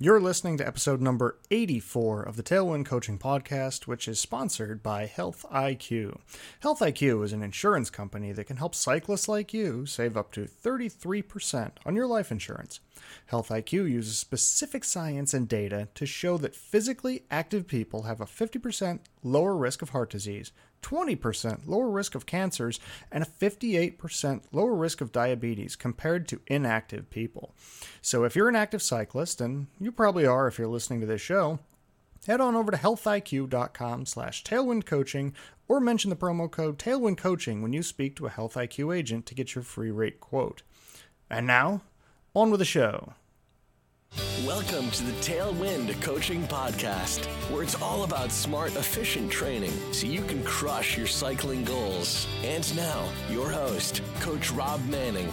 You're listening to episode number 84 of the Tailwind Coaching Podcast, which is sponsored by Health IQ. Health IQ is an insurance company that can help cyclists like you save up to 33% on your life insurance. Health IQ uses specific science and data to show that physically active people have a 50% lower risk of heart disease, 20% lower risk of cancers, and a 58% lower risk of diabetes compared to inactive people. So if you're an active cyclist, and you probably are if you're listening to this show, head on over to healthiq.com slash tailwindcoaching or mention the promo code tailwindcoaching when you speak to a Health IQ agent to get your free rate quote. And now, on with the show. Welcome to the Tailwind Coaching Podcast, where it's all about smart, efficient training so you can crush your cycling goals. And now, your host, Coach Rob Manning.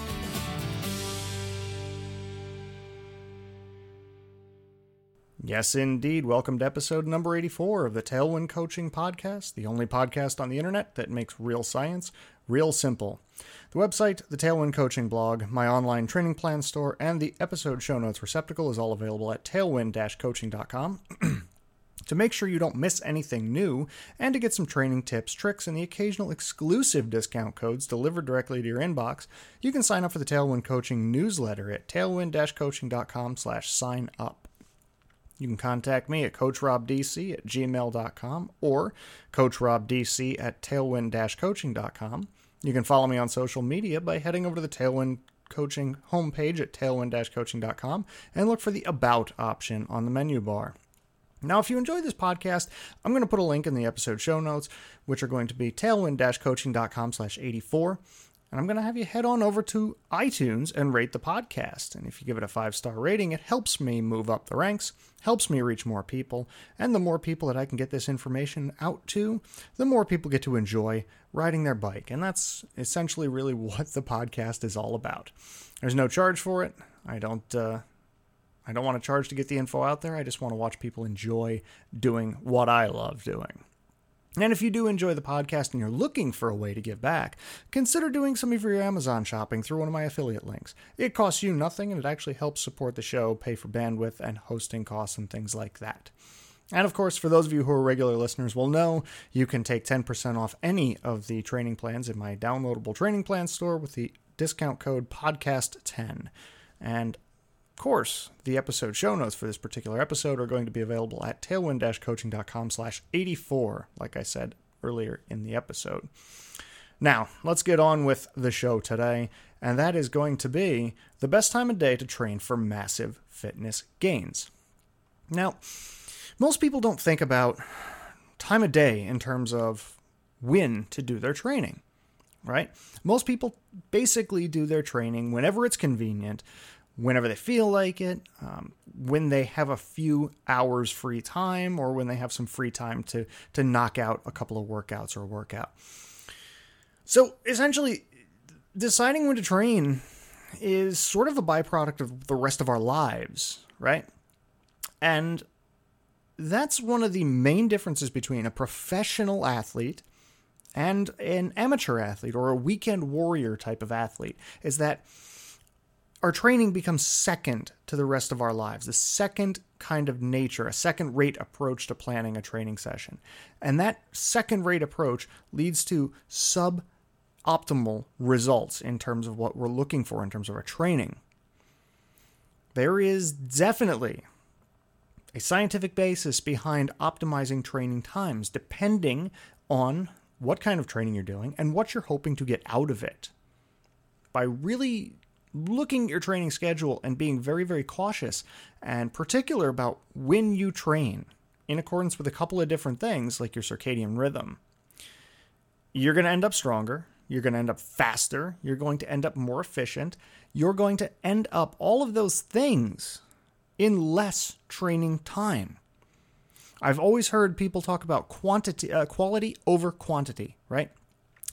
Yes, indeed. Welcome to episode number 84 of the Tailwind Coaching Podcast, the only podcast on the internet that makes real science real simple. The website, the Tailwind Coaching blog, my online training plan store, and the episode show notes receptacle is all available at tailwind-coaching.com. to make sure you don't miss anything new and to get some training tips, tricks, and the occasional exclusive discount codes delivered directly to your inbox, you can sign up for the Tailwind Coaching newsletter at tailwind-coaching.com slash sign up. You can contact me at coachrobdc at gmail.com or coachrobdc at tailwind-coaching.com. You can follow me on social media by heading over to the Tailwind Coaching homepage at tailwind-coaching.com and look for the About option on the menu bar. Now, if you enjoy this podcast, I'm going to put a link in the episode show notes, which are going to be tailwind-coaching.com slash 84 and I'm going to have you head on over to iTunes and rate the podcast. And if you give it a five star rating, it helps me move up the ranks, helps me reach more people. And the more people that I can get this information out to, the more people get to enjoy riding their bike. And that's essentially really what the podcast is all about. There's no charge for it. I don't. Uh, I don't want to charge to get the info out there. I just want to watch people enjoy doing what I love doing. And if you do enjoy the podcast and you're looking for a way to give back, consider doing some of your Amazon shopping through one of my affiliate links. It costs you nothing and it actually helps support the show, pay for bandwidth and hosting costs and things like that. And of course, for those of you who are regular listeners will know, you can take 10% off any of the training plans in my downloadable training plan store with the discount code podcast10. And course, the episode show notes for this particular episode are going to be available at tailwind-coaching.com slash 84, like I said earlier in the episode. Now, let's get on with the show today, and that is going to be the best time of day to train for massive fitness gains. Now, most people don't think about time of day in terms of when to do their training, right? Most people basically do their training whenever it's convenient, whenever they feel like it, um, when they have a few hours free time, or when they have some free time to to knock out a couple of workouts or a workout. So essentially, deciding when to train is sort of a byproduct of the rest of our lives, right? And that's one of the main differences between a professional athlete and an amateur athlete or a weekend warrior type of athlete is that our training becomes second to the rest of our lives, the second kind of nature, a second rate approach to planning a training session. And that second rate approach leads to suboptimal results in terms of what we're looking for in terms of our training. There is definitely a scientific basis behind optimizing training times depending on what kind of training you're doing and what you're hoping to get out of it. By really looking at your training schedule and being very, very cautious and particular about when you train in accordance with a couple of different things like your circadian rhythm. You're going to end up stronger. You're going to end up faster. You're going to end up more efficient. You're going to end up all of those things in less training time. I've always heard people talk about quantity, uh, quality over quantity, right?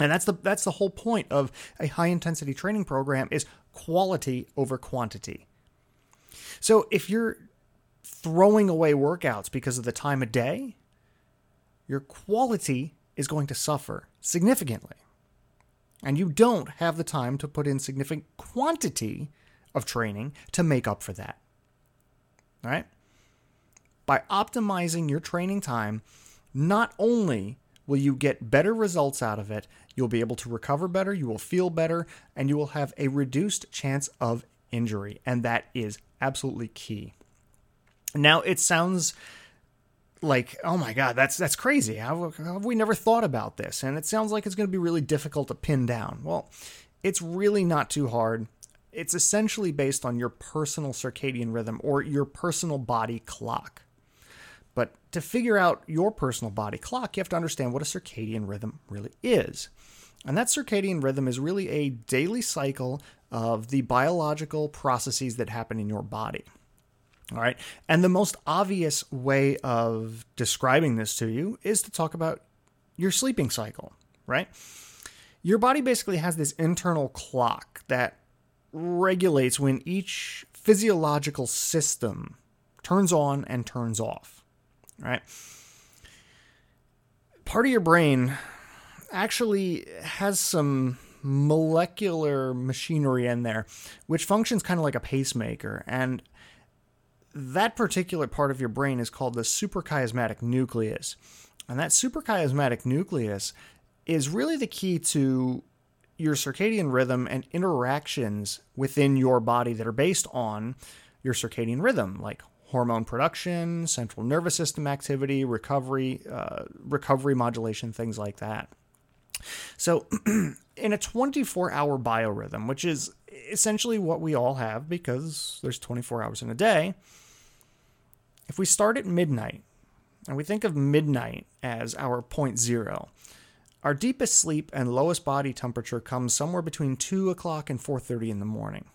And that's the that's the whole point of a high intensity training program is quality over quantity. So if you're throwing away workouts because of the time of day, your quality is going to suffer significantly. And you don't have the time to put in significant quantity of training to make up for that. All right? by optimizing your training time, not only will you get better results out of it, you'll be able to recover better, you will feel better, and you will have a reduced chance of injury. And that is absolutely key. Now, it sounds like, oh my God, that's that's crazy. How, how have we never thought about this? And it sounds like it's going to be really difficult to pin down. Well, it's really not too hard. It's essentially based on your personal circadian rhythm or your personal body clock. But to figure out your personal body clock, you have to understand what a circadian rhythm really is. And that circadian rhythm is really a daily cycle of the biological processes that happen in your body. All right. And the most obvious way of describing this to you is to talk about your sleeping cycle, right? Your body basically has this internal clock that regulates when each physiological system turns on and turns off, right? Part of your brain actually has some molecular machinery in there, which functions kind of like a pacemaker. And that particular part of your brain is called the suprachiasmatic nucleus. And that suprachiasmatic nucleus is really the key to your circadian rhythm and interactions within your body that are based on your circadian rhythm, like hormone production, central nervous system activity, recovery, uh, recovery modulation, things like that. So, in a 24 hour biorhythm, which is essentially what we all have because there's 24 hours in a day, if we start at midnight and we think of midnight as our point zero, our deepest sleep and lowest body temperature comes somewhere between 2 o'clock and 4.30 in the morning.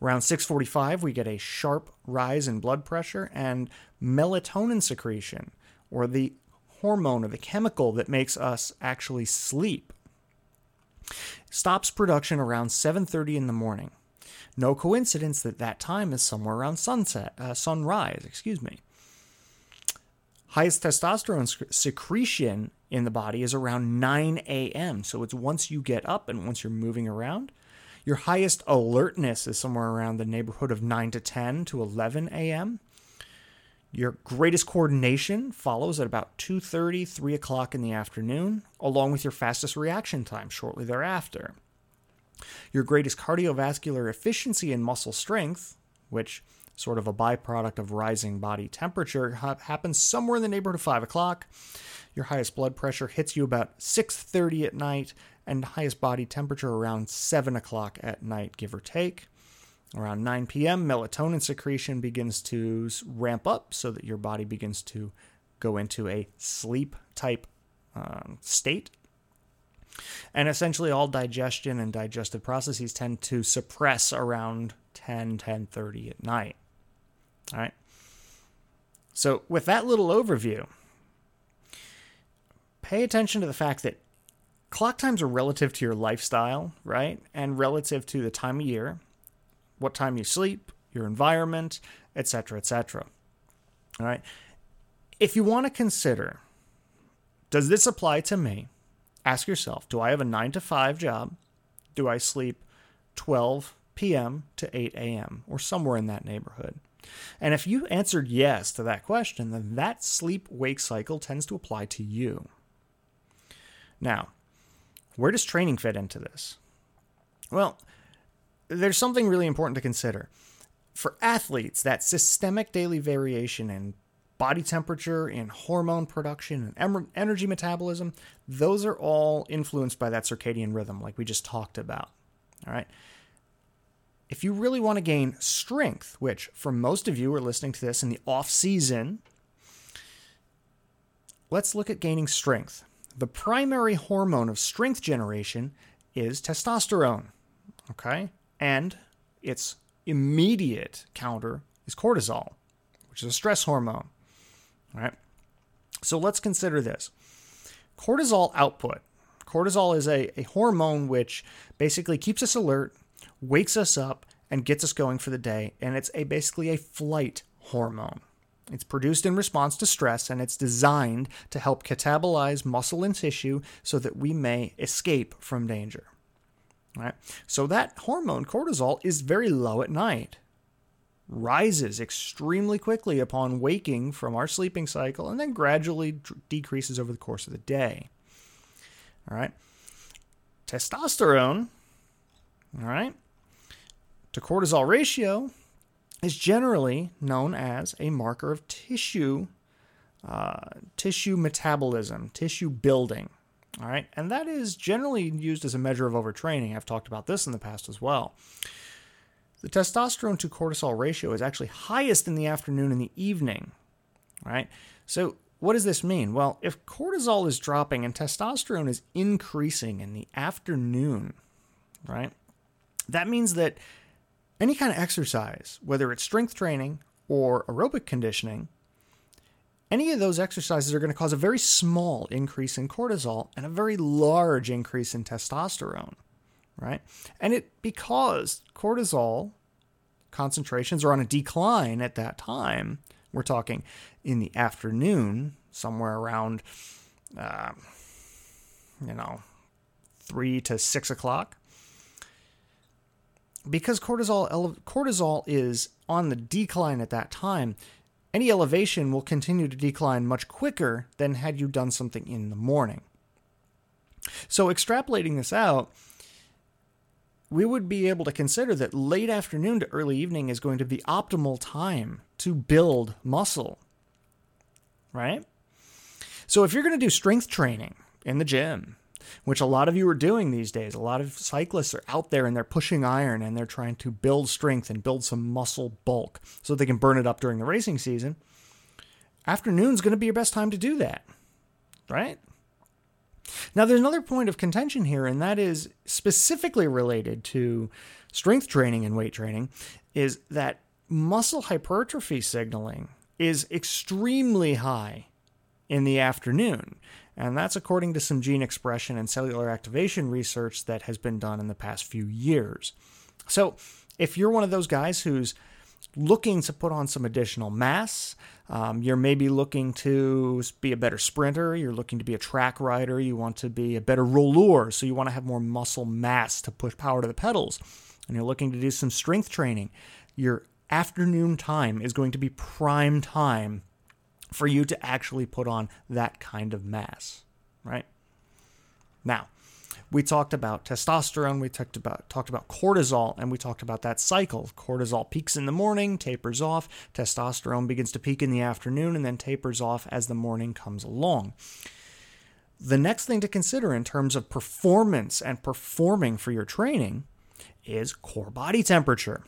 Around 6:45 we get a sharp rise in blood pressure and melatonin secretion or the hormone or the chemical that makes us actually sleep stops production around 7:30 in the morning. No coincidence that that time is somewhere around sunset, uh, sunrise, excuse me. Highest testosterone secretion in the body is around 9 a.m. So it's once you get up and once you're moving around. Your highest alertness is somewhere around the neighborhood of 9 to 10 to 11 a.m. Your greatest coordination follows at about 2:30, 3 o'clock in the afternoon, along with your fastest reaction time shortly thereafter. Your greatest cardiovascular efficiency and muscle strength, which sort of a byproduct of rising body temperature, ha- happens somewhere in the neighborhood of 5 o'clock. Your highest blood pressure hits you about 6:30 at night, and highest body temperature around 7 o'clock at night, give or take. Around 9 p.m., melatonin secretion begins to ramp up so that your body begins to go into a sleep type um, state. And essentially, all digestion and digestive processes tend to suppress around 10, 10:30 at night. All right. So, with that little overview, pay attention to the fact that clock times are relative to your lifestyle, right? And relative to the time of year what time you sleep, your environment, etc., etc. All right. If you want to consider, does this apply to me? Ask yourself, do I have a 9 to 5 job? Do I sleep 12 p.m. to 8 a.m. or somewhere in that neighborhood? And if you answered yes to that question, then that sleep wake cycle tends to apply to you. Now, where does training fit into this? Well, there's something really important to consider. For athletes, that systemic daily variation in body temperature, in hormone production, and energy metabolism, those are all influenced by that circadian rhythm, like we just talked about. All right. If you really want to gain strength, which for most of you are listening to this in the off season, let's look at gaining strength. The primary hormone of strength generation is testosterone. Okay? And its immediate counter is cortisol, which is a stress hormone. All right. So let's consider this cortisol output. Cortisol is a, a hormone which basically keeps us alert, wakes us up, and gets us going for the day. And it's a basically a flight hormone. It's produced in response to stress and it's designed to help catabolize muscle and tissue so that we may escape from danger. Right? So that hormone cortisol is very low at night. rises extremely quickly upon waking from our sleeping cycle and then gradually d- decreases over the course of the day. All right. Testosterone, all right, to cortisol ratio is generally known as a marker of tissue uh, tissue metabolism, tissue building. All right, and that is generally used as a measure of overtraining. I've talked about this in the past as well. The testosterone to cortisol ratio is actually highest in the afternoon and the evening. All right, so what does this mean? Well, if cortisol is dropping and testosterone is increasing in the afternoon, right, that means that any kind of exercise, whether it's strength training or aerobic conditioning, any of those exercises are going to cause a very small increase in cortisol and a very large increase in testosterone, right? And it because cortisol concentrations are on a decline at that time. We're talking in the afternoon, somewhere around, uh, you know, three to six o'clock. Because cortisol cortisol is on the decline at that time, any elevation will continue to decline much quicker than had you done something in the morning. So, extrapolating this out, we would be able to consider that late afternoon to early evening is going to be optimal time to build muscle. Right? So, if you're going to do strength training in the gym, which a lot of you are doing these days. A lot of cyclists are out there and they're pushing iron and they're trying to build strength and build some muscle bulk so they can burn it up during the racing season. Afternoon's going to be your best time to do that, right? Now, there's another point of contention here, and that is specifically related to strength training and weight training, is that muscle hypertrophy signaling is extremely high in the afternoon. And that's according to some gene expression and cellular activation research that has been done in the past few years. So, if you're one of those guys who's looking to put on some additional mass, um, you're maybe looking to be a better sprinter, you're looking to be a track rider, you want to be a better roller, so you want to have more muscle mass to push power to the pedals, and you're looking to do some strength training, your afternoon time is going to be prime time for you to actually put on that kind of mass, right? Now, we talked about testosterone, we talked about talked about cortisol, and we talked about that cycle. Cortisol peaks in the morning, tapers off, testosterone begins to peak in the afternoon, and then tapers off as the morning comes along. The next thing to consider in terms of performance and performing for your training is core body temperature.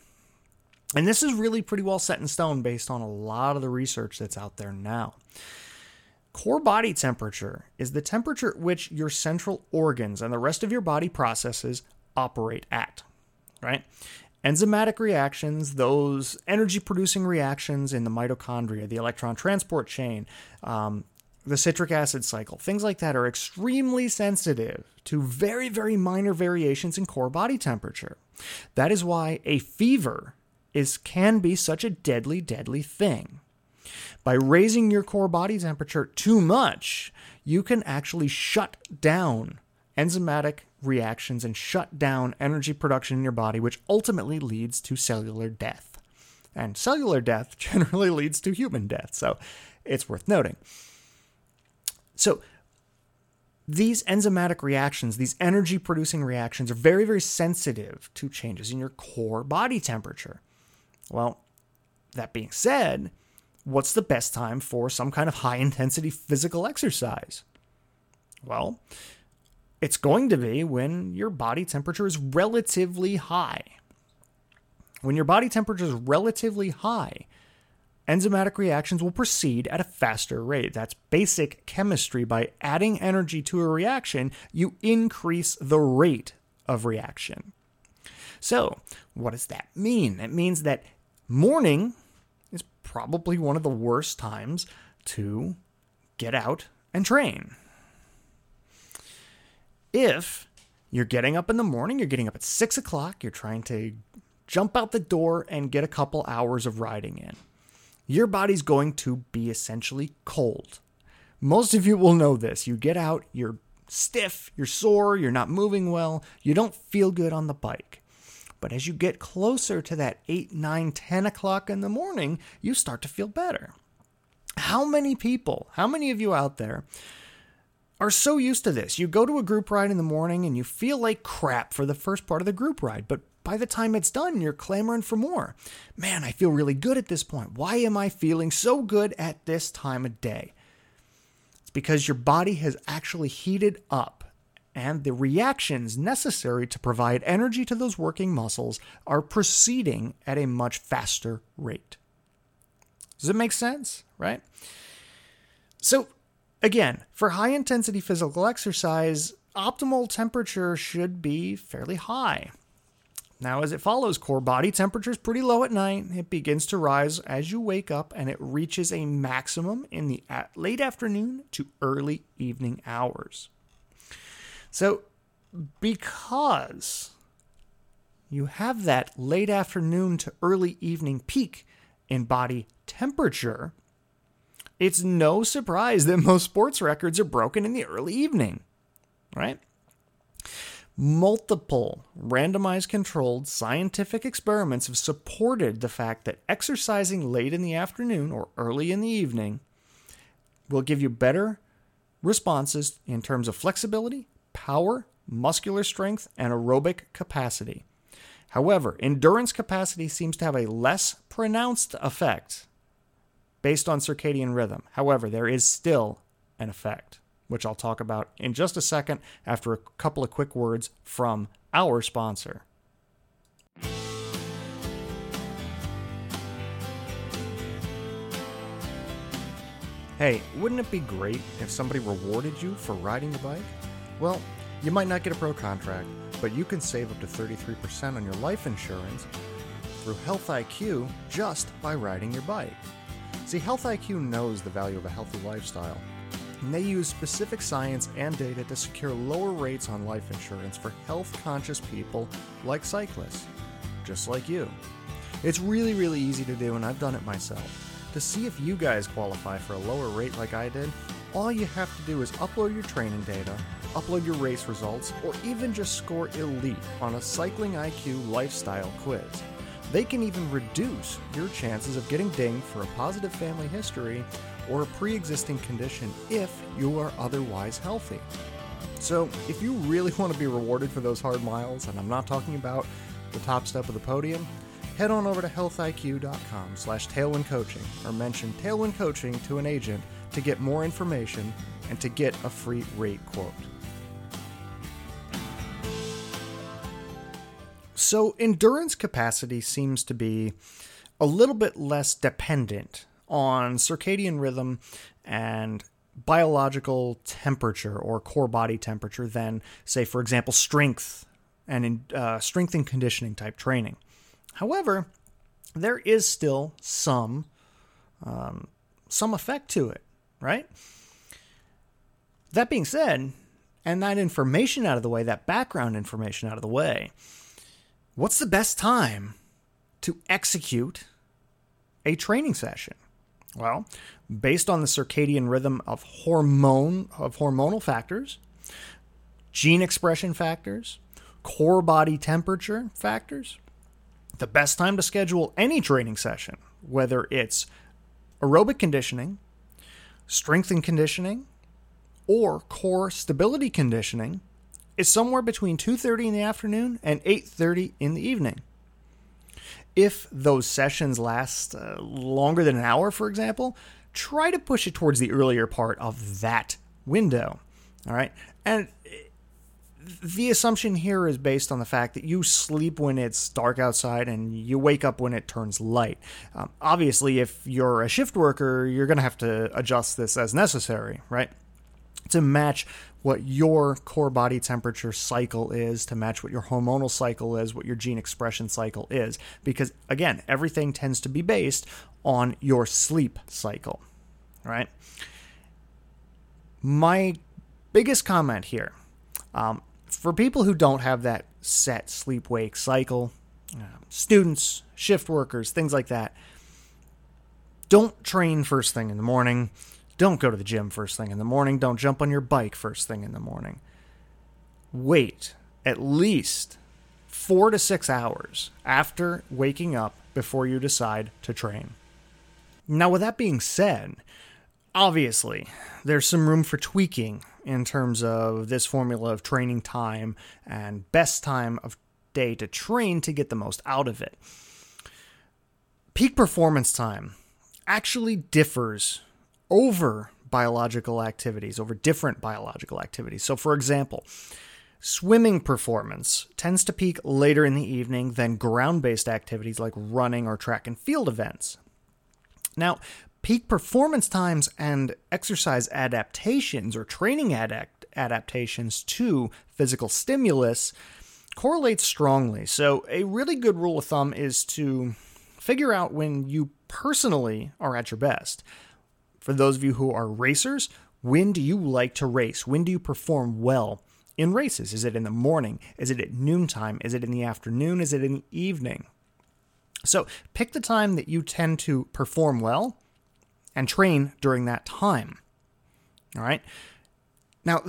And this is really pretty well set in stone based on a lot of the research that's out there now. Core body temperature is the temperature at which your central organs and the rest of your body processes operate at, right? Enzymatic reactions, those energy producing reactions in the mitochondria, the electron transport chain, um, the citric acid cycle, things like that are extremely sensitive to very, very minor variations in core body temperature. That is why a fever is can be such a deadly, deadly thing. By raising your core body temperature too much, you can actually shut down enzymatic reactions and shut down energy production in your body, which ultimately leads to cellular death. And cellular death generally leads to human death, so it's worth noting. So, these enzymatic reactions, these energy producing reactions, are very, very sensitive to changes in your core body temperature. Well, that being said, what's the best time for some kind of high intensity physical exercise? Well, it's going to be when your body temperature is relatively high. When your body temperature is relatively high, enzymatic reactions will proceed at a faster rate. That's basic chemistry. By adding energy to a reaction, you increase the rate of reaction. So, what does that mean? It means that morning is probably one of the worst times to get out and train. If you're getting up in the morning, you're getting up at six o'clock, you're trying to jump out the door and get a couple hours of riding in, your body's going to be essentially cold. Most of you will know this. You get out, you're stiff, you're sore, you're not moving well, you don't feel good on the bike. But as you get closer to that 8, 9, 10 o'clock in the morning, you start to feel better. How many people, how many of you out there are so used to this? You go to a group ride in the morning and you feel like crap for the first part of the group ride, but by the time it's done, you're clamoring for more. Man, I feel really good at this point. Why am I feeling so good at this time of day? It's because your body has actually heated up and the reactions necessary to provide energy to those working muscles are proceeding at a much faster rate. Does it make sense? Right? So, again, for high intensity physical exercise, optimal temperature should be fairly high. Now, as it follows, core body temperature is pretty low at night. It begins to rise as you wake up, and it reaches a maximum in the late afternoon to early evening hours. So, because you have that late afternoon to early evening peak in body temperature, it's no surprise that most sports records are broken in the early evening, right? Multiple randomized controlled scientific experiments have supported the fact that exercising late in the afternoon or early in the evening will give you better responses in terms of flexibility, power, muscular strength, and aerobic capacity. However, endurance capacity seems to have a less pronounced effect based on circadian rhythm. However, there is still an effect which I'll talk about in just a second after a couple of quick words from our sponsor. Hey, wouldn't it be great if somebody rewarded you for riding the bike? Well, you might not get a pro contract, but you can save up to 33% on your life insurance through Health IQ just by riding your bike. See, Health IQ knows the value of a healthy lifestyle and they use specific science and data to secure lower rates on life insurance for health conscious people like cyclists, just like you. It's really, really easy to do, and I've done it myself. To see if you guys qualify for a lower rate like I did, all you have to do is upload your training data, upload your race results, or even just score elite on a Cycling IQ lifestyle quiz. They can even reduce your chances of getting dinged for a positive family history or a pre existing condition if you are otherwise healthy. So, if you really want to be rewarded for those hard miles, and I'm not talking about the top step of the podium, head on over to healthiq.com slash tailwindcoaching or mention Tailwind Coaching to an agent to get more information and to get a free rate quote. So, endurance capacity seems to be a little bit less dependent on circadian rhythm and biological temperature or core body temperature than, say, for example, strength and in, uh, strength and conditioning type training. However, there is still some um, some effect to it, right? That being said, and that information out of the way, that background information out of the way, what's the best time to execute a training session? Well, based on the circadian rhythm of hormone of hormonal factors, gene expression factors, core body temperature factors, the best time to schedule any training session, whether it's aerobic conditioning, strength and conditioning, or core stability conditioning, is somewhere between 2:30 in the afternoon and 8:30 in the evening if those sessions last uh, longer than an hour, for example, try to push it towards the earlier part of that window. All right. And the assumption here is based on the fact that you sleep when it's dark outside and you wake up when it turns light. Um, obviously, if you're a shift worker, you're going to have to adjust this as necessary, right? To match what your core body temperature cycle is, to match what your hormonal cycle is, what your gene expression cycle is. Because again, everything tends to be based on your sleep cycle, right? My biggest comment here um, for people who don't have that set sleep wake cycle, uh, students, shift workers, things like that, don't train first thing in the morning don't go to the gym first thing in the morning. Don't jump on your bike first thing in the morning. Wait at least four to six hours after waking up before you decide to train. Now, with that being said, obviously, there's some room for tweaking in terms of this formula of training time and best time of day to train to get the most out of it. Peak performance time actually differs over biological activities, over different biological activities. So, for example, swimming performance tends to peak later in the evening than ground based activities like running or track and field events. Now, peak performance times and exercise adaptations or training adapt- adaptations to physical stimulus correlate strongly. So, a really good rule of thumb is to figure out when you personally are at your best. For those of you who are racers, when do you like to race? When do you perform well in races? Is it in the morning? Is it at noontime? Is it in the afternoon? Is it in the evening? So pick the time that you tend to perform well and train during that time. All right. Now,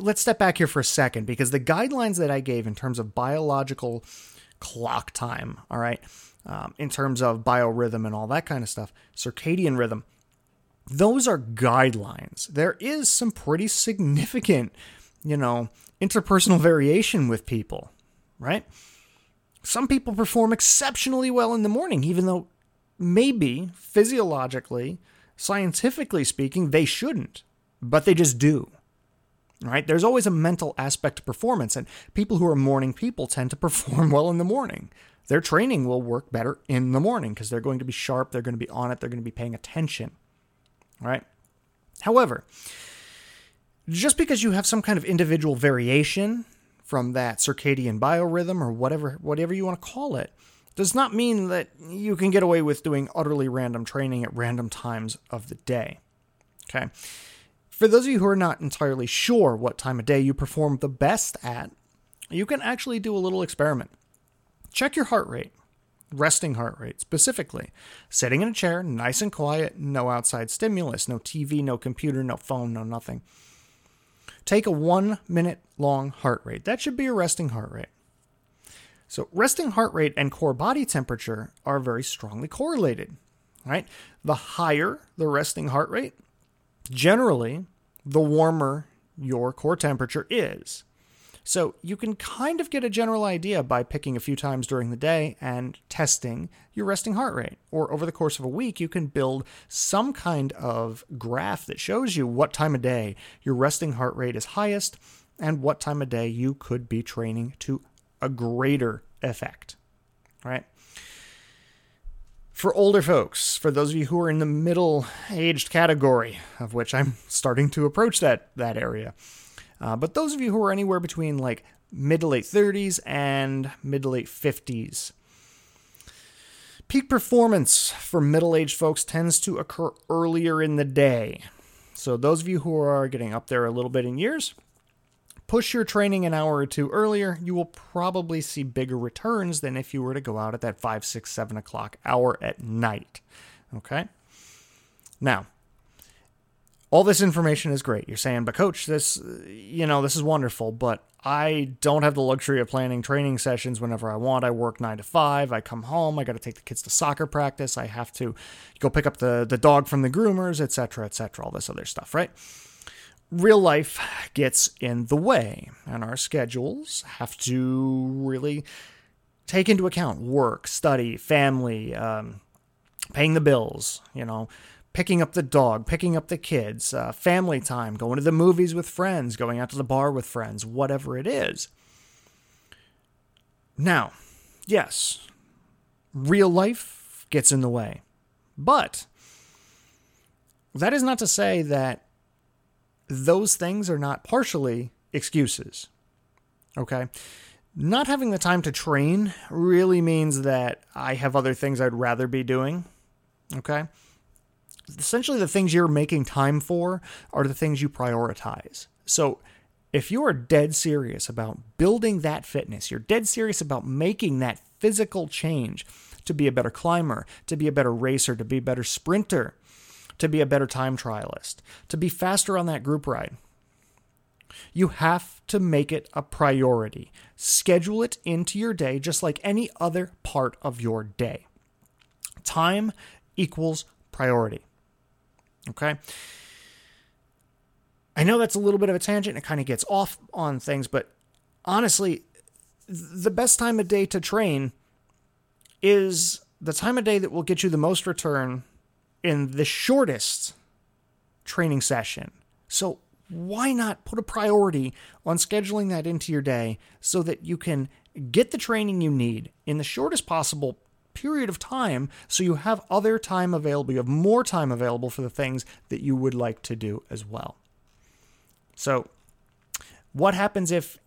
let's step back here for a second because the guidelines that I gave in terms of biological clock time, all right, um, in terms of biorhythm and all that kind of stuff, circadian rhythm, those are guidelines. There is some pretty significant, you know, interpersonal variation with people, right? Some people perform exceptionally well in the morning, even though maybe physiologically, scientifically speaking, they shouldn't, but they just do. Right? There's always a mental aspect to performance, and people who are morning people tend to perform well in the morning. Their training will work better in the morning because they're going to be sharp, they're going to be on it, they're going to be paying attention. Right? However, just because you have some kind of individual variation from that circadian biorhythm or whatever whatever you want to call it does not mean that you can get away with doing utterly random training at random times of the day. Okay. For those of you who are not entirely sure what time of day you perform the best at, you can actually do a little experiment. Check your heart rate, resting heart rate specifically. Sitting in a chair, nice and quiet, no outside stimulus, no TV, no computer, no phone, no nothing. Take a one minute long heart rate. That should be your resting heart rate. So, resting heart rate and core body temperature are very strongly correlated, right? The higher the resting heart rate, generally, the warmer your core temperature is. So you can kind of get a general idea by picking a few times during the day and testing your resting heart rate. Or over the course of a week, you can build some kind of graph that shows you what time of day your resting heart rate is highest and what time of day you could be training to a greater effect. Right? For older folks, for those of you who are in the middle aged category, of which I'm starting to approach that, that area, uh, but those of you who are anywhere between like mid to late 30s and mid to late 50s, peak performance for middle aged folks tends to occur earlier in the day. So, those of you who are getting up there a little bit in years, push your training an hour or two earlier. You will probably see bigger returns than if you were to go out at that 5, 6, 7 o'clock hour at night. Okay? Now, all this information is great. You're saying, but coach, this, you know, this is wonderful, but I don't have the luxury of planning training sessions whenever I want. I work nine to five. I come home. I got to take the kids to soccer practice. I have to go pick up the, the dog from the groomers, etc., etc., all this other stuff, right? Real life gets in the way, and our schedules have to really take into account work, study, family, um, paying the bills, you know, picking up the dog, picking up the kids, uh, family time, going to the movies with friends, going out to the bar with friends, whatever it is. Now, yes, real life gets in the way. But that is not to say that those things are not partially excuses. Okay? Not having the time to train really means that I have other things I'd rather be doing. Okay? Essentially the things you're making time for are the things you prioritize. So if you are dead serious about building that fitness, you're dead serious about making that physical change to be a better climber, to be a better racer, to be a better sprinter, to be a better time trialist, to be faster on that group ride. You have to make it a priority. Schedule it into your day just like any other part of your day. Time equals priority. Okay? I know that's a little bit of a tangent. It kind of gets off on things, but honestly, the best time of day to train is the time of day that will get you the most return in the shortest training session. So, why not put a priority on scheduling that into your day so that you can get the training you need in the shortest possible period of time so you have other time available, you have more time available for the things that you would like to do as well. So, what happens if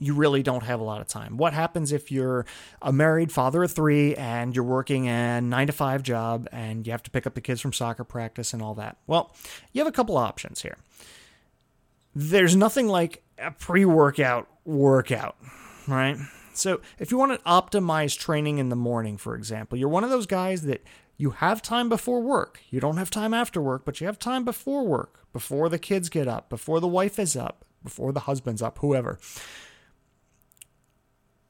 you really don't have a lot of time? What happens if you're a married father of three and you're working a nine to five job and you have to pick up the kids from soccer practice and all that? Well, you have a couple options here. There's nothing like a pre workout workout, right? So, if you want to optimize training in the morning, for example, you're one of those guys that you have time before work. You don't have time after work, but you have time before work, before the kids get up, before the wife is up, before the husband's up, whoever.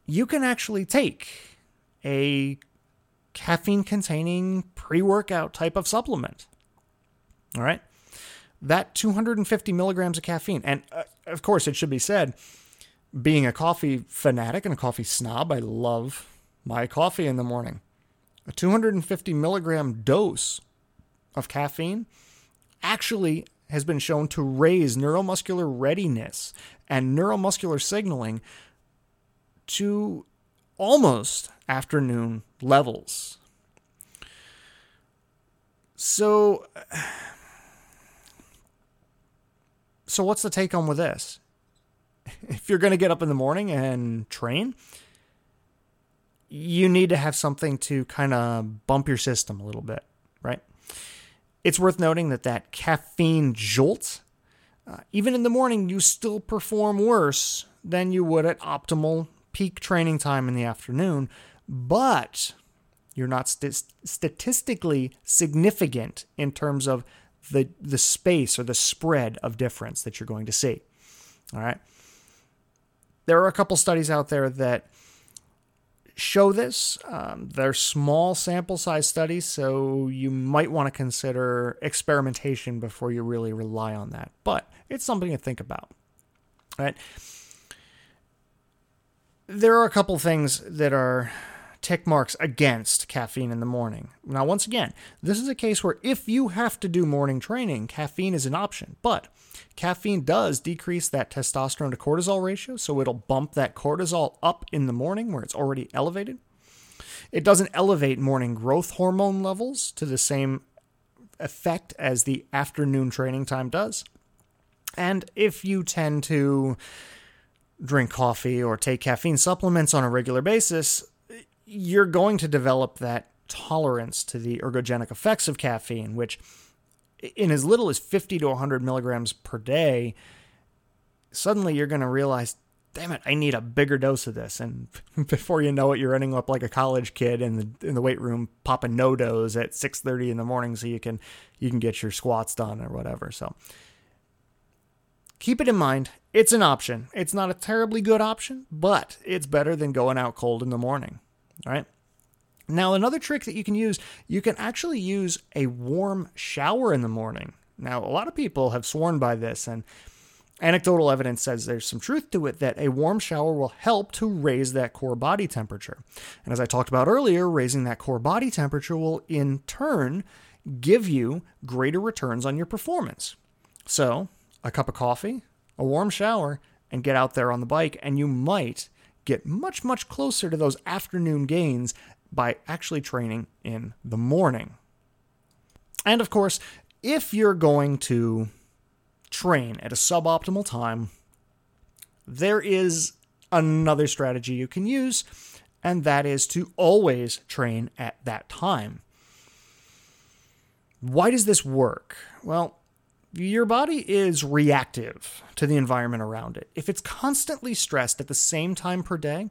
You can actually take a caffeine containing pre workout type of supplement. All right. That 250 milligrams of caffeine. And uh, of course, it should be said, being a coffee fanatic and a coffee snob, I love my coffee in the morning. A 250 milligram dose of caffeine actually has been shown to raise neuromuscular readiness and neuromuscular signaling to almost afternoon levels. So, so what's the take home with this? If you're going to get up in the morning and train, you need to have something to kind of bump your system a little bit, right? It's worth noting that that caffeine jolt, uh, even in the morning, you still perform worse than you would at optimal peak training time in the afternoon, but you're not st- statistically significant in terms of the the space or the spread of difference that you're going to see. All right there are a couple studies out there that show this. Um, they're small sample size studies, so you might want to consider experimentation before you really rely on that. But it's something to think about. Right? There are a couple things that are tick marks against caffeine in the morning. Now, once again, this is a case where if you have to do morning training, caffeine is an option. But caffeine does decrease that testosterone to cortisol ratio, so it'll bump that cortisol up in the morning where it's already elevated. It doesn't elevate morning growth hormone levels to the same effect as the afternoon training time does. And if you tend to drink coffee or take caffeine supplements on a regular basis, you're going to develop that tolerance to the ergogenic effects of caffeine, which in as little as 50 to 100 milligrams per day, suddenly you're going to realize, damn it, I need a bigger dose of this. And before you know it, you're ending up like a college kid in the in the weight room popping NoDoz at 6:30 in the morning so you can you can get your squats done or whatever. So keep it in mind. It's an option. It's not a terribly good option, but it's better than going out cold in the morning. All right. Now, another trick that you can use, you can actually use a warm shower in the morning. Now, a lot of people have sworn by this, and anecdotal evidence says there's some truth to it that a warm shower will help to raise that core body temperature. And as I talked about earlier, raising that core body temperature will in turn give you greater returns on your performance. So, a cup of coffee, a warm shower, and get out there on the bike, and you might get much, much closer to those afternoon gains by actually training in the morning. And of course, if you're going to train at a suboptimal time, there is another strategy you can use, and that is to always train at that time. Why does this work? Well, your body is reactive to the environment around it. If it's constantly stressed at the same time per day,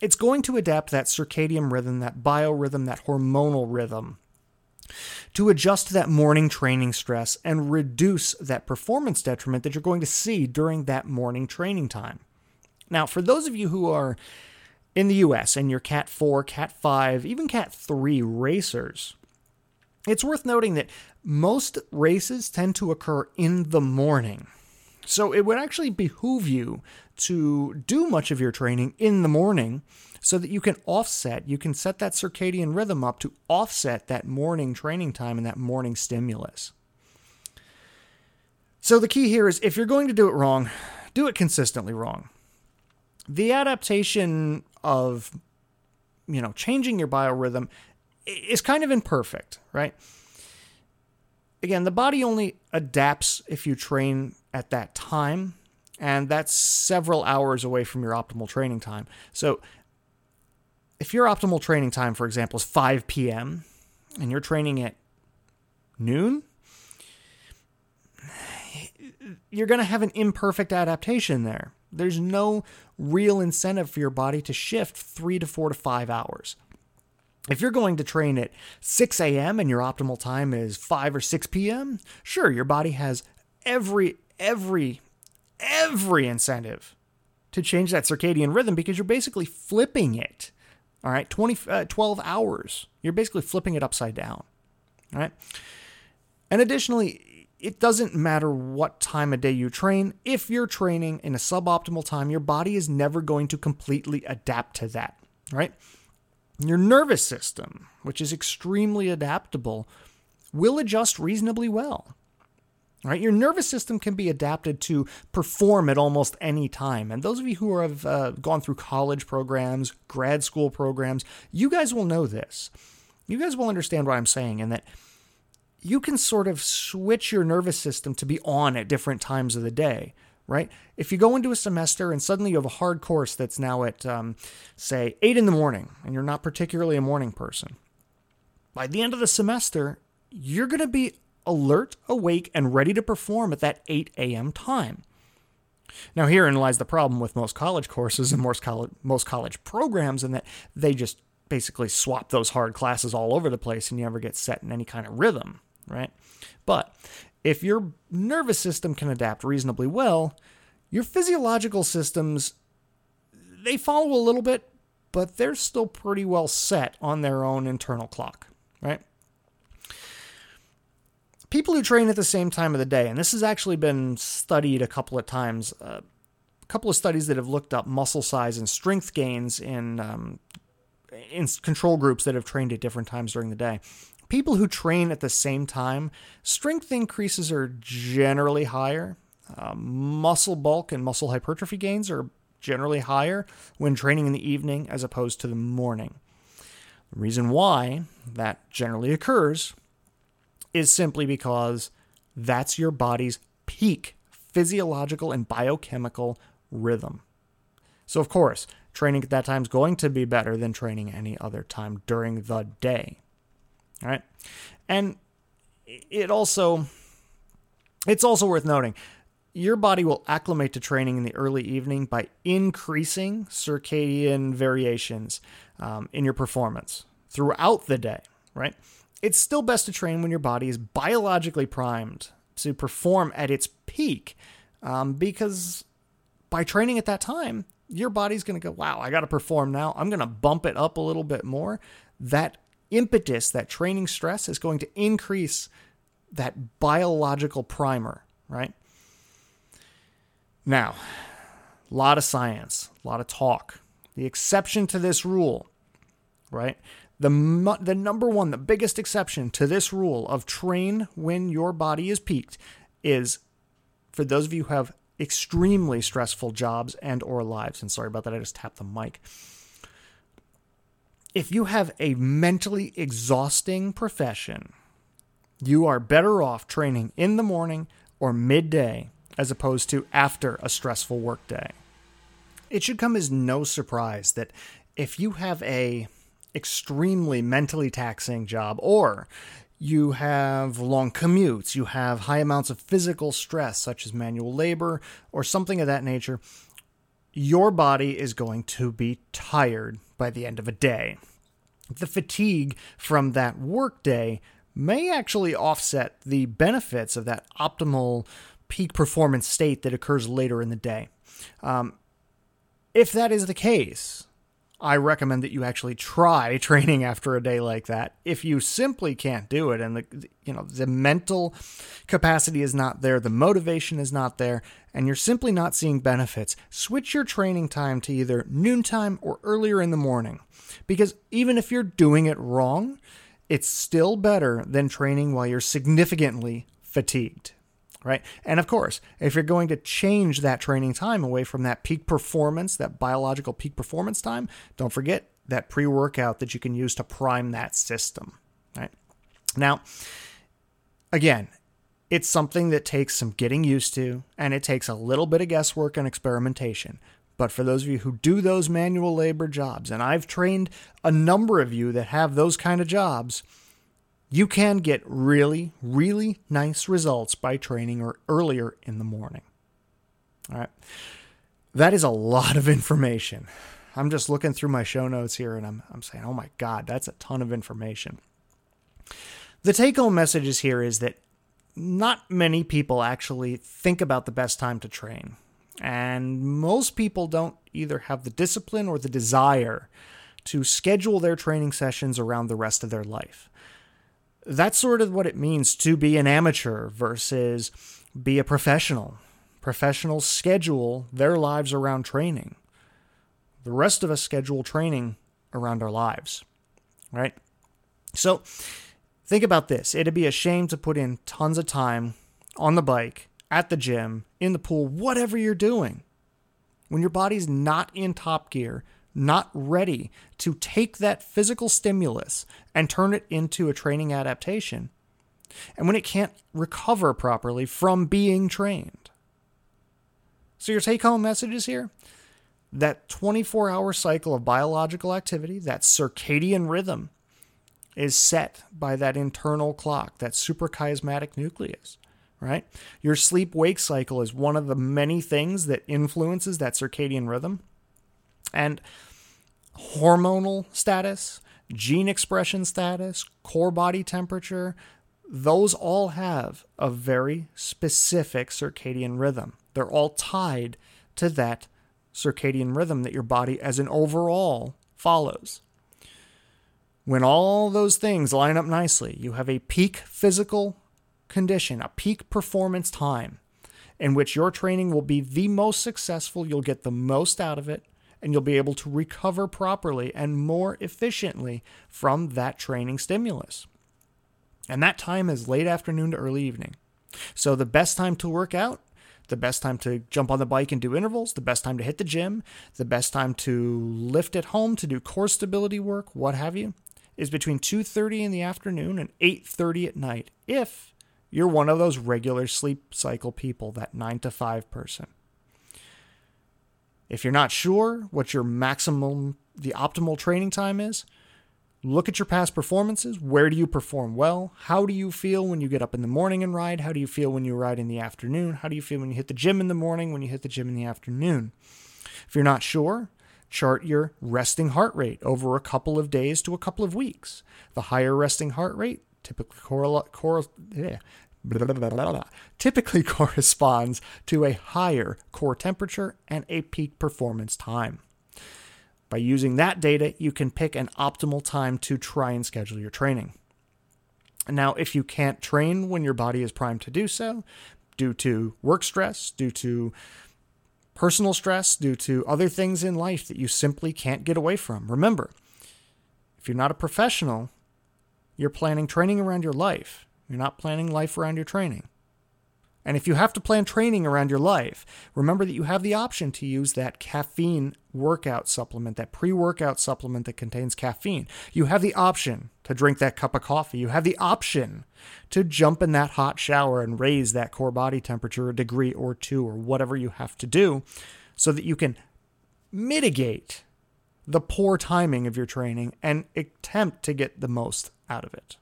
it's going to adapt that circadian rhythm, that biorhythm, that hormonal rhythm to adjust to that morning training stress and reduce that performance detriment that you're going to see during that morning training time. Now, for those of you who are in the US and you're Cat 4, Cat 5, even Cat 3 racers, it's worth noting that most races tend to occur in the morning. So it would actually behoove you to do much of your training in the morning so that you can offset, you can set that circadian rhythm up to offset that morning training time and that morning stimulus. So the key here is if you're going to do it wrong, do it consistently wrong. The adaptation of you know, changing your biorhythm is kind of imperfect, right? Again, the body only adapts if you train at that time, and that's several hours away from your optimal training time. So if your optimal training time, for example, is 5 p.m. and you're training at noon, you're going to have an imperfect adaptation there. There's no real incentive for your body to shift three to four to five hours. If you're going to train at 6 a.m. and your optimal time is 5 or 6 p.m., sure, your body has every, every, every incentive to change that circadian rhythm because you're basically flipping it. All right, 20, uh, 12 hours. You're basically flipping it upside down. All right. And additionally, it doesn't matter what time of day you train. If you're training in a suboptimal time, your body is never going to completely adapt to that. Right. Your nervous system, which is extremely adaptable, will adjust reasonably well. Right, your nervous system can be adapted to perform at almost any time. And those of you who have uh, gone through college programs, grad school programs, you guys will know this. You guys will understand what I'm saying, and that you can sort of switch your nervous system to be on at different times of the day. Right? If you go into a semester and suddenly you have a hard course that's now at, um, say, eight in the morning, and you're not particularly a morning person, by the end of the semester, you're going to be alert, awake, and ready to perform at that 8 a.m. time. Now, herein lies the problem with most college courses and most college, most college programs, in that they just basically swap those hard classes all over the place and you never get set in any kind of rhythm, right? But if your nervous system can adapt reasonably well, your physiological systems they follow a little bit, but they're still pretty well set on their own internal clock, right? people who train at the same time of the day, and this has actually been studied a couple of times, uh, a couple of studies that have looked up muscle size and strength gains in um, in control groups that have trained at different times during the day. People who train at the same time, strength increases are generally higher. Uh, muscle bulk and muscle hypertrophy gains are generally higher when training in the evening as opposed to the morning. The reason why that generally occurs is simply because that's your body's peak physiological and biochemical rhythm. So, of course, training at that time is going to be better than training any other time during the day. All right. And it also, it's also worth noting your body will acclimate to training in the early evening by increasing circadian variations um, in your performance throughout the day, right? it's still best to train when your body is biologically primed to perform at its peak um, because by training at that time, your body's going to go, wow, I got to perform now. I'm going to bump it up a little bit more. That impetus, that training stress is going to increase that biological primer, right? Now, a lot of science, a lot of talk. The exception to this rule, right? The, the number one, the biggest exception to this rule of train when your body is peaked is for those of you who have extremely stressful jobs and or lives and sorry about that i just tapped the mic if you have a mentally exhausting profession you are better off training in the morning or midday as opposed to after a stressful workday it should come as no surprise that if you have a extremely mentally taxing job, or you have long commutes, you have high amounts of physical stress, such as manual labor or something of that nature, your body is going to be tired by the end of a day. The fatigue from that workday may actually offset the benefits of that optimal peak performance state that occurs later in the day. Um, if that is the case, I recommend that you actually try training after a day like that. If you simply can't do it and the you know the mental capacity is not there, the motivation is not there, and you're simply not seeing benefits, switch your training time to either noontime or earlier in the morning. Because even if you're doing it wrong, it's still better than training while you're significantly fatigued right? And of course, if you're going to change that training time away from that peak performance, that biological peak performance time, don't forget that pre workout that you can use to prime that system, right? Now, again, it's something that takes some getting used to and it takes a little bit of guesswork and experimentation. But for those of you who do those manual labor jobs, and I've trained a number of you that have those kind of jobs, you can get really, really nice results by training or earlier in the morning. All right. That is a lot of information. I'm just looking through my show notes here and I'm, I'm saying, oh my God, that's a ton of information. The take home messages here is that not many people actually think about the best time to train. And most people don't either have the discipline or the desire to schedule their training sessions around the rest of their life that's sort of what it means to be an amateur versus be a professional. Professionals schedule their lives around training. The rest of us schedule training around our lives, right? So think about this. It'd be a shame to put in tons of time on the bike, at the gym, in the pool, whatever you're doing. When your body's not in top gear, not ready to take that physical stimulus and turn it into a training adaptation, and when it can't recover properly from being trained. So, your take home message is here that 24 hour cycle of biological activity, that circadian rhythm, is set by that internal clock, that suprachiasmatic nucleus, right? Your sleep wake cycle is one of the many things that influences that circadian rhythm. And hormonal status, gene expression status, core body temperature, those all have a very specific circadian rhythm. They're all tied to that circadian rhythm that your body as an overall follows. When all those things line up nicely, you have a peak physical condition, a peak performance time in which your training will be the most successful, you'll get the most out of it, and you'll be able to recover properly and more efficiently from that training stimulus. And that time is late afternoon to early evening. So, the best time to work out, the best time to jump on the bike and do intervals, the best time to hit the gym, the best time to lift at home to do core stability work, what have you, is between 2:30 in the afternoon and 8:30 at night if you're one of those regular sleep cycle people, that 9 to 5 person. If you're not sure what your maximum, the optimal training time is, look at your past performances. Where do you perform well? How do you feel when you get up in the morning and ride? How do you feel when you ride in the afternoon? How do you feel when you hit the gym in the morning, when you hit the gym in the afternoon? If you're not sure, chart your resting heart rate over a couple of days to a couple of weeks. The higher resting heart rate typically correl- cor- yeah, blah, blah, blah, typically corresponds to a higher core temperature and a peak performance time. By using that data, you can pick an optimal time to try and schedule your training. Now, if you can't train when your body is primed to do so, due to work stress, due to personal stress, due to other things in life that you simply can't get away from, remember, if you're not a professional, you're planning training around your life. You're not planning life around your training. And if you have to plan training around your life, remember that you have the option to use that caffeine workout supplement, that pre workout supplement that contains caffeine. You have the option to drink that cup of coffee. You have the option to jump in that hot shower and raise that core body temperature a degree or two or whatever you have to do so that you can mitigate the poor timing of your training and attempt to get the most out of it.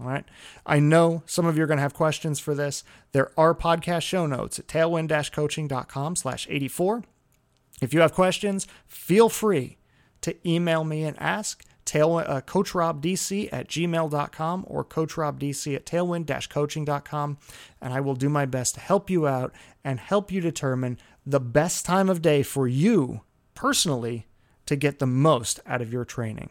All right. I know some of you are going to have questions for this. There are podcast show notes at tailwind-coaching.com slash 84. If you have questions, feel free to email me and ask tail, uh, coachrobdc at gmail.com or coachrobdc at tailwind-coaching.com, and I will do my best to help you out and help you determine the best time of day for you personally to get the most out of your training.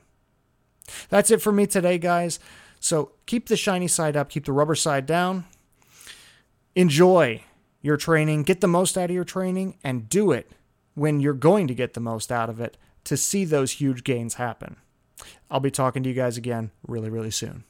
That's it for me today, guys. So keep the shiny side up, keep the rubber side down. Enjoy your training, get the most out of your training, and do it when you're going to get the most out of it to see those huge gains happen. I'll be talking to you guys again really, really soon.